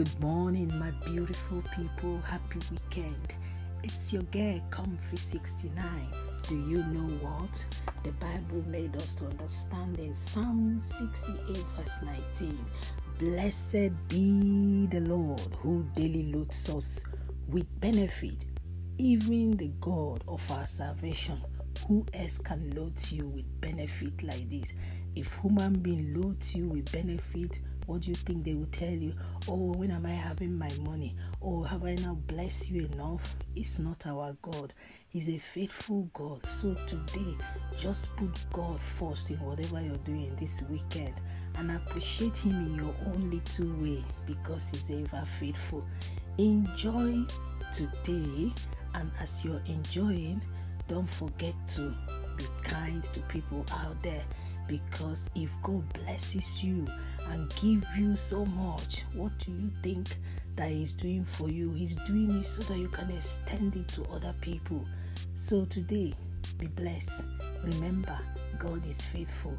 Good morning, my beautiful people. Happy weekend. It's your girl, Comfy 69. Do you know what? The Bible made us to understand in Psalm 68, verse 19. Blessed be the Lord who daily loads us with benefit, even the God of our salvation. Who else can load you with benefit like this? If human being loads you with benefit, what do you think they will tell you? Oh, when am I having my money? Oh, have I not blessed you enough? It's not our God. He's a faithful God. So today, just put God first in whatever you're doing this weekend and appreciate Him in your own little way because He's ever faithful. Enjoy today, and as you're enjoying, don't forget to be kind to people out there because if God blesses you and give you so much, what do you think that He's doing for you? He's doing it so that you can extend it to other people. So today, be blessed. Remember, God is faithful.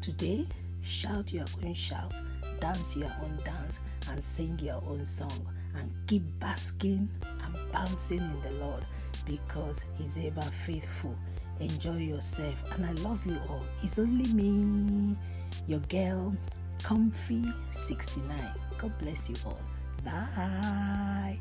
Today, shout your own shout, dance your own dance, and sing your own song. And keep basking and bouncing in the Lord because He's ever faithful. Enjoy yourself, and I love you all. It's only me, your girl, Comfy 69. God bless you all. Bye.